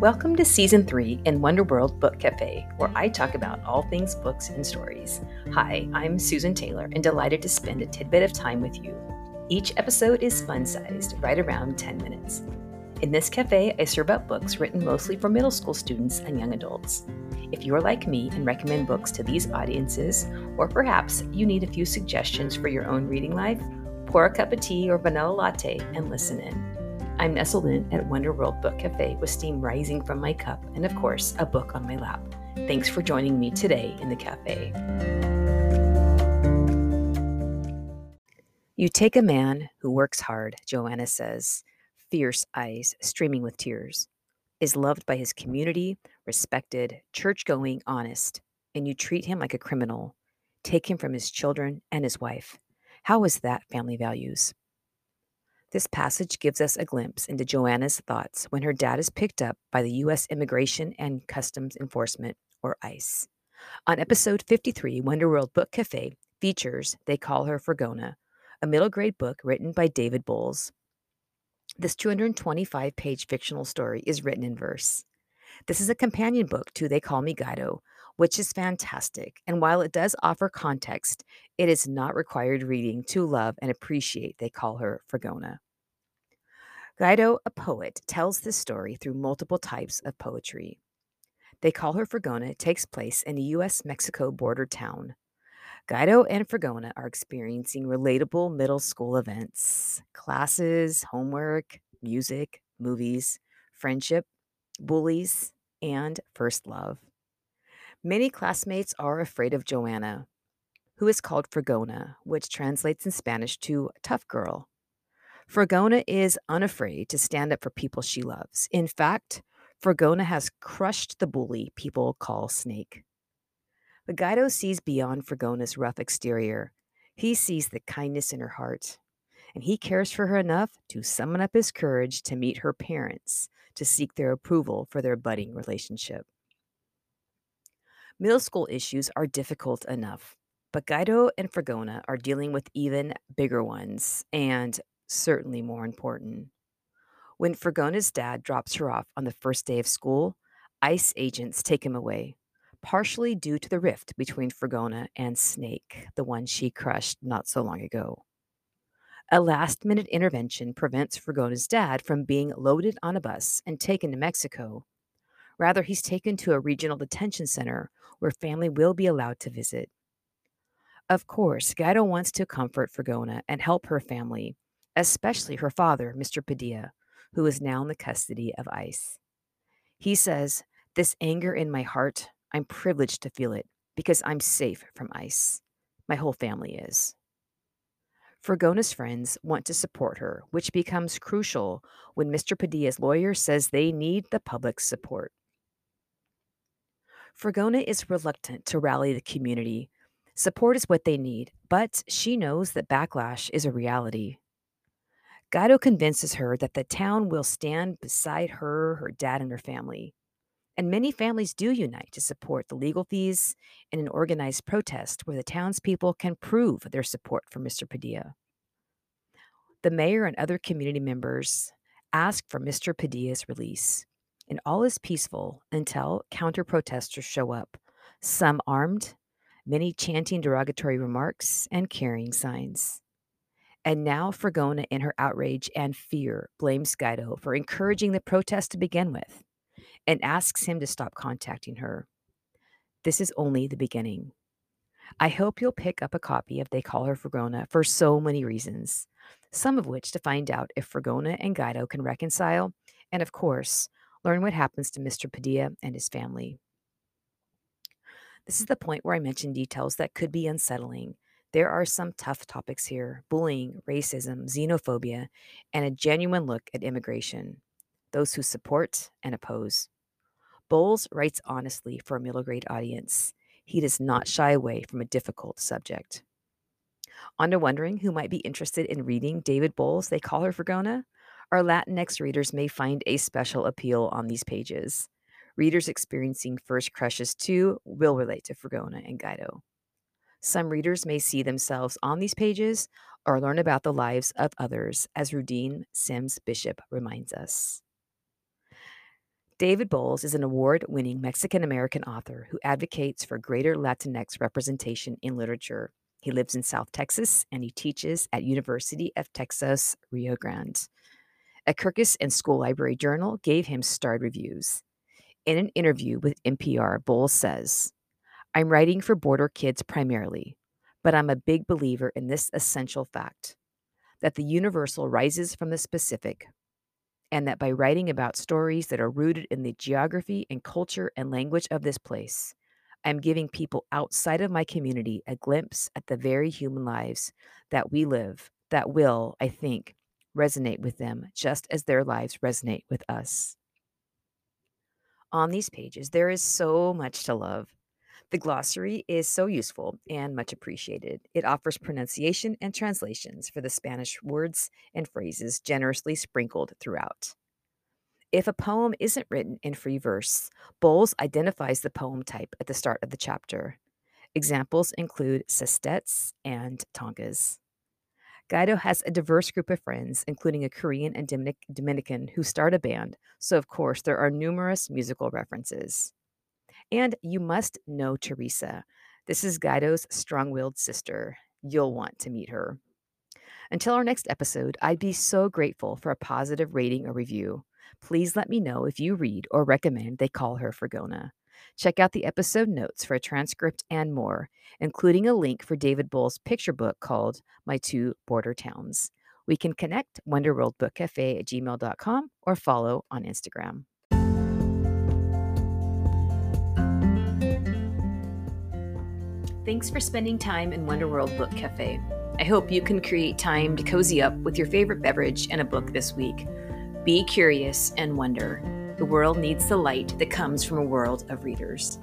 Welcome to Season 3 in Wonder World Book Cafe, where I talk about all things books and stories. Hi, I'm Susan Taylor and delighted to spend a tidbit of time with you. Each episode is fun sized, right around 10 minutes. In this cafe, I serve up books written mostly for middle school students and young adults. If you are like me and recommend books to these audiences, or perhaps you need a few suggestions for your own reading life, pour a cup of tea or vanilla latte and listen in. I'm nestled in at Wonder World Book Cafe with steam rising from my cup and, of course, a book on my lap. Thanks for joining me today in the cafe. You take a man who works hard, Joanna says, fierce eyes streaming with tears, is loved by his community, respected, church going, honest, and you treat him like a criminal, take him from his children and his wife. How is that family values? This passage gives us a glimpse into Joanna's thoughts when her dad is picked up by the U.S. Immigration and Customs Enforcement, or ICE. On episode 53, Wonder World Book Cafe features They Call Her Fregona, a middle grade book written by David Bowles. This 225 page fictional story is written in verse. This is a companion book to They Call Me Güero, which is fantastic. And while it does offer context, it is not required reading to love and appreciate They Call Her Fregona. Güero, a poet, tells this story through multiple types of poetry. They Call Her Fregona takes place in a U.S. Mexico border town. Güero and Fregona are experiencing relatable middle school events classes, homework, music, movies, friendship, bullies, and first love. Many classmates are afraid of Joanna, who is called Fregona, which translates in Spanish to tough girl. Fregona is unafraid to stand up for people she loves. In fact, Fregona has crushed the bully people call Snake. But Güero sees beyond Fregona's rough exterior. He sees the kindness in her heart, and he cares for her enough to summon up his courage to meet her parents to seek their approval for their budding relationship. Middle school issues are difficult enough, but Güero and Fregona are dealing with even bigger ones and certainly more important. When Fregona's dad drops her off on the first day of school, ICE agents take him away, partially due to the rift between Fregona and Snake, the one she crushed not so long ago. A last minute intervention prevents Fregona's dad from being loaded on a bus and taken to Mexico. Rather, he's taken to a regional detention center where family will be allowed to visit. Of course, Güero wants to comfort Fregona and help her family, especially her father, Mr. Padilla, who is now in the custody of ICE. He says, This anger in my heart, I'm privileged to feel it because I'm safe from ICE. My whole family is. Fregona's friends want to support her, which becomes crucial when Mr. Padilla's lawyer says they need the public's support. Fregona is reluctant to rally the community. Support is what they need, but she knows that backlash is a reality. Güero convinces her that the town will stand beside her, her dad, and her family. And many families do unite to support the legal fees in an organized protest where the townspeople can prove their support for Mr. Padilla. The mayor and other community members ask for Mr. Padilla's release, and all is peaceful until counter protesters show up, some armed, many chanting derogatory remarks and carrying signs. And now Fregona, in her outrage and fear, blames Güero for encouraging the protest to begin with and asks him to stop contacting her. This is only the beginning. I hope you'll pick up a copy of They Call Her Fregona for so many reasons, some of which to find out if Fregona and Güero can reconcile, and of course, learn what happens to Mr. Padilla and his family. This is the point where I mention details that could be unsettling there are some tough topics here bullying, racism, xenophobia, and a genuine look at immigration, those who support and oppose. Bowles writes honestly for a middle grade audience. He does not shy away from a difficult subject. On to wondering who might be interested in reading David Bowles' They Call Her Fregona? Our Latinx readers may find a special appeal on these pages. Readers experiencing first crushes too will relate to Fregona and Güero. Some readers may see themselves on these pages or learn about the lives of others, as Rudine Sims Bishop reminds us. David Bowles is an award winning Mexican American author who advocates for greater Latinx representation in literature. He lives in South Texas and he teaches at University of Texas Rio Grande. A Kirkus and School Library Journal gave him starred reviews. In an interview with NPR, Bowles says, I'm writing for border kids primarily, but I'm a big believer in this essential fact that the universal rises from the specific, and that by writing about stories that are rooted in the geography and culture and language of this place, I'm giving people outside of my community a glimpse at the very human lives that we live that will, I think, resonate with them just as their lives resonate with us. On these pages, there is so much to love. The glossary is so useful and much appreciated. It offers pronunciation and translations for the Spanish words and phrases generously sprinkled throughout. If a poem isn't written in free verse, Bowles identifies the poem type at the start of the chapter. Examples include sestets and tankas. Güero has a diverse group of friends, including a Korean and Dominican who start a band, so of course there are numerous musical references. And you must know Teresa. This is Güero's strong willed sister. You'll want to meet her. Until our next episode, I'd be so grateful for a positive rating or review. Please let me know if you read or recommend they call her Fregona. Check out the episode notes for a transcript and more, including a link for David Bowles' picture book called My Two Border Towns. We can connect wonderworldbookcafe at gmail.com or follow on Instagram. Thanks for spending time in Wonderworld Book Cafe. I hope you can create time to cozy up with your favorite beverage and a book this week. Be curious and wonder. The world needs the light that comes from a world of readers.